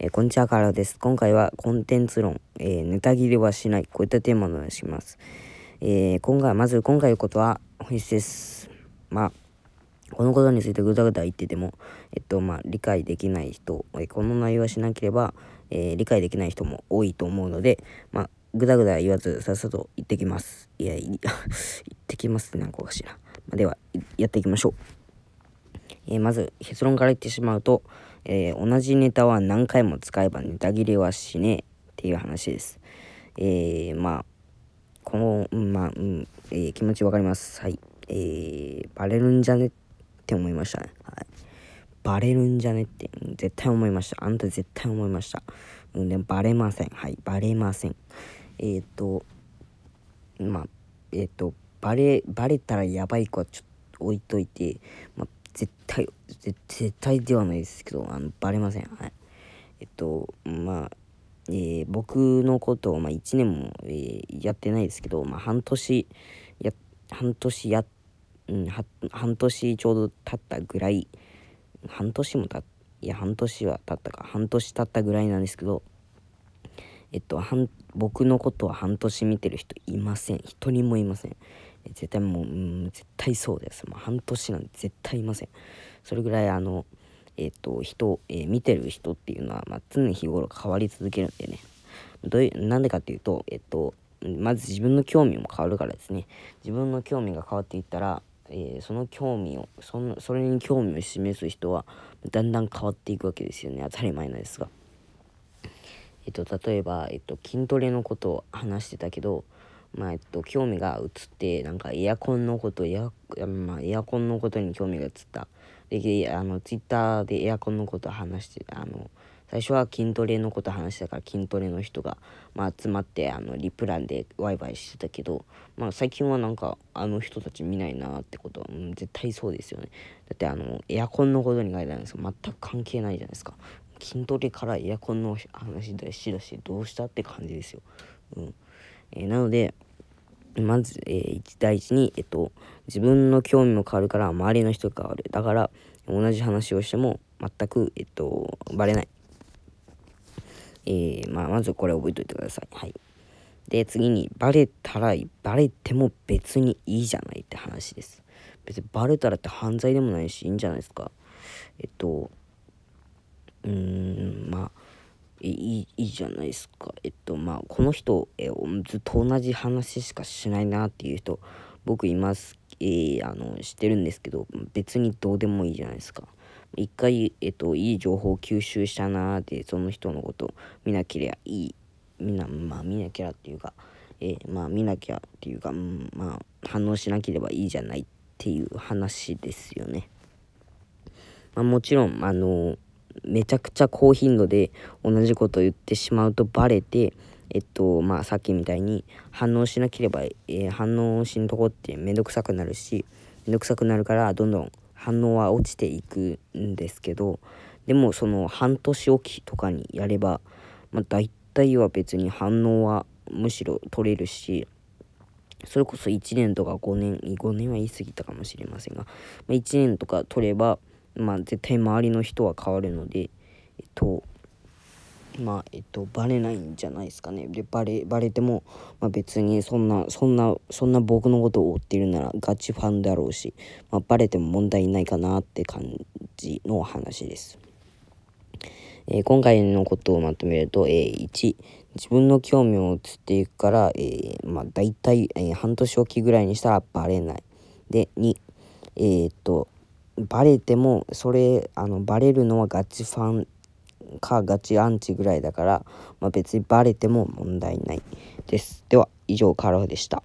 えー、こんにちは、カラです。今回はコンテンツ論、えー、ネタ切れはしない、こういったテーマを話します。えー、今回、まず今回のことは本質です。まあ、このことについてぐだぐだ言ってても、えっと、まあ、理解できない人、えこの内容はしなければ、え理解できない人も多いと思うので、まあ、ぐだぐだ言わず、さっさと言ってきます。いや、言 ってきますってなんかおかしいな。まあ、では、やっていきましょう。えまず、結論から言ってしまうと、えー、同じネタは何回も使えばネタ切れはしねえっていう話です。えー、まあ、この、まあ、うん、えー、気持ちわかります。はい。えー、バレるんじゃねって思いましたね。はい。バレるんじゃねって、絶対思いました。あんた絶対思いました。うん、でもバレません。はい、バレません。えっ、ー、と、まあ、えっ、ー、と、バレ、バレたらやばい子はちょっと置いといて、まあ、絶対絶対ではないですけどあのバレません。はい。えっとまあえー、僕のことを、まあ、1年も、えー、やってないですけど、まあ、半年や半年や、うん、半年ちょうど経ったぐらい半年もたいや半年は経ったか半年経ったぐらいなんですけどえっと僕のことは半年見てる人いません。一人もいません。絶対もう、うん、絶対そうです。もう半年なんて絶対いません。それぐらいあの、えっ、ー、と、人、えー、見てる人っていうのは、まあ、常日頃変わり続けるんでね。どういう、なんでかっていうと、えっ、ー、と、まず自分の興味も変わるからですね。自分の興味が変わっていったら、えその興味をその、それに興味を示す人は、だんだん変わっていくわけですよね。当たり前なんですが。えっと、例えば、えっと、筋トレのことを話してたけど、まあ、えっと、興味が移って、なんかエアコンのこと、エア,、まあ、エアコンのことに興味が移った。で、あの、ツイッターでエアコンのこと話して、あの、最初は筋トレのこと話したから筋トレの人が、まあ、集まってあのリプランでワイワイしてたけど、まあ、最近はなんかあの人たち見ないなってことは、うん、絶対そうですよね。だってあのエアコンのことに書いてあるんですけど全く関係ないじゃないですか。筋トレからエアコンの話だしだしどうしたって感じですよ、うん。えー、なのでまず、えー、第一に、えっと、自分の興味も変わるから周りの人が変わる。だから、同じ話をしても全く、えっと、バレない。えー、まあ、まずこれ覚えておいてください。はい。で、次に、バレたら、バレても別にいいじゃないって話です。別にバレたらって犯罪でもないし、いいんじゃないですか。えっと、うーん、いいいいじゃないですかえっとまあこの人、えずっと同じ話しかしないなっていう人僕います、えー、あの知ってるんですけど別にどうでもいいじゃないですか一回、えっと、いい情報を吸収したなーってその人のこと見なければいいみんなまあ見なきゃっていうか、えー、まあ見なきゃっていうか、うん、まあ反応しなければいいじゃないっていう話ですよね。まあ、もちろんあのめちゃくちゃ高頻度で同じこと言ってしまうとバレてえっとまあさっきみたいに反応しなければ、えー、反応しんとこってめんどくさくなるしめんどくさくなるからどんどん反応は落ちていくんですけどでもその半年おきとかにやれば、まあ、大体は別に反応はむしろ取れるしそれこそ1年とか5年5年は言い過ぎたかもしれませんが、まあ、1年とか取ればまあ絶対周りの人は変わるのでえっとまあえっとバレないんじゃないですかね。でバレバレても、まあ、別にそんなそんなそんな僕のことを追ってるならガチファンだろうし、まあ、バレても問題ないかなって感じの話です、えー、今回のことをまとめると、えー、1自分の興味を移っていくから、えー、まあ大体、えー、半年おきぐらいにしたらバレない。で2えー、っとバレてもそれあのバレるのはガチファンかガチアンチぐらいだから、まあ、別にバレても問題ないです。では以上カラフでした。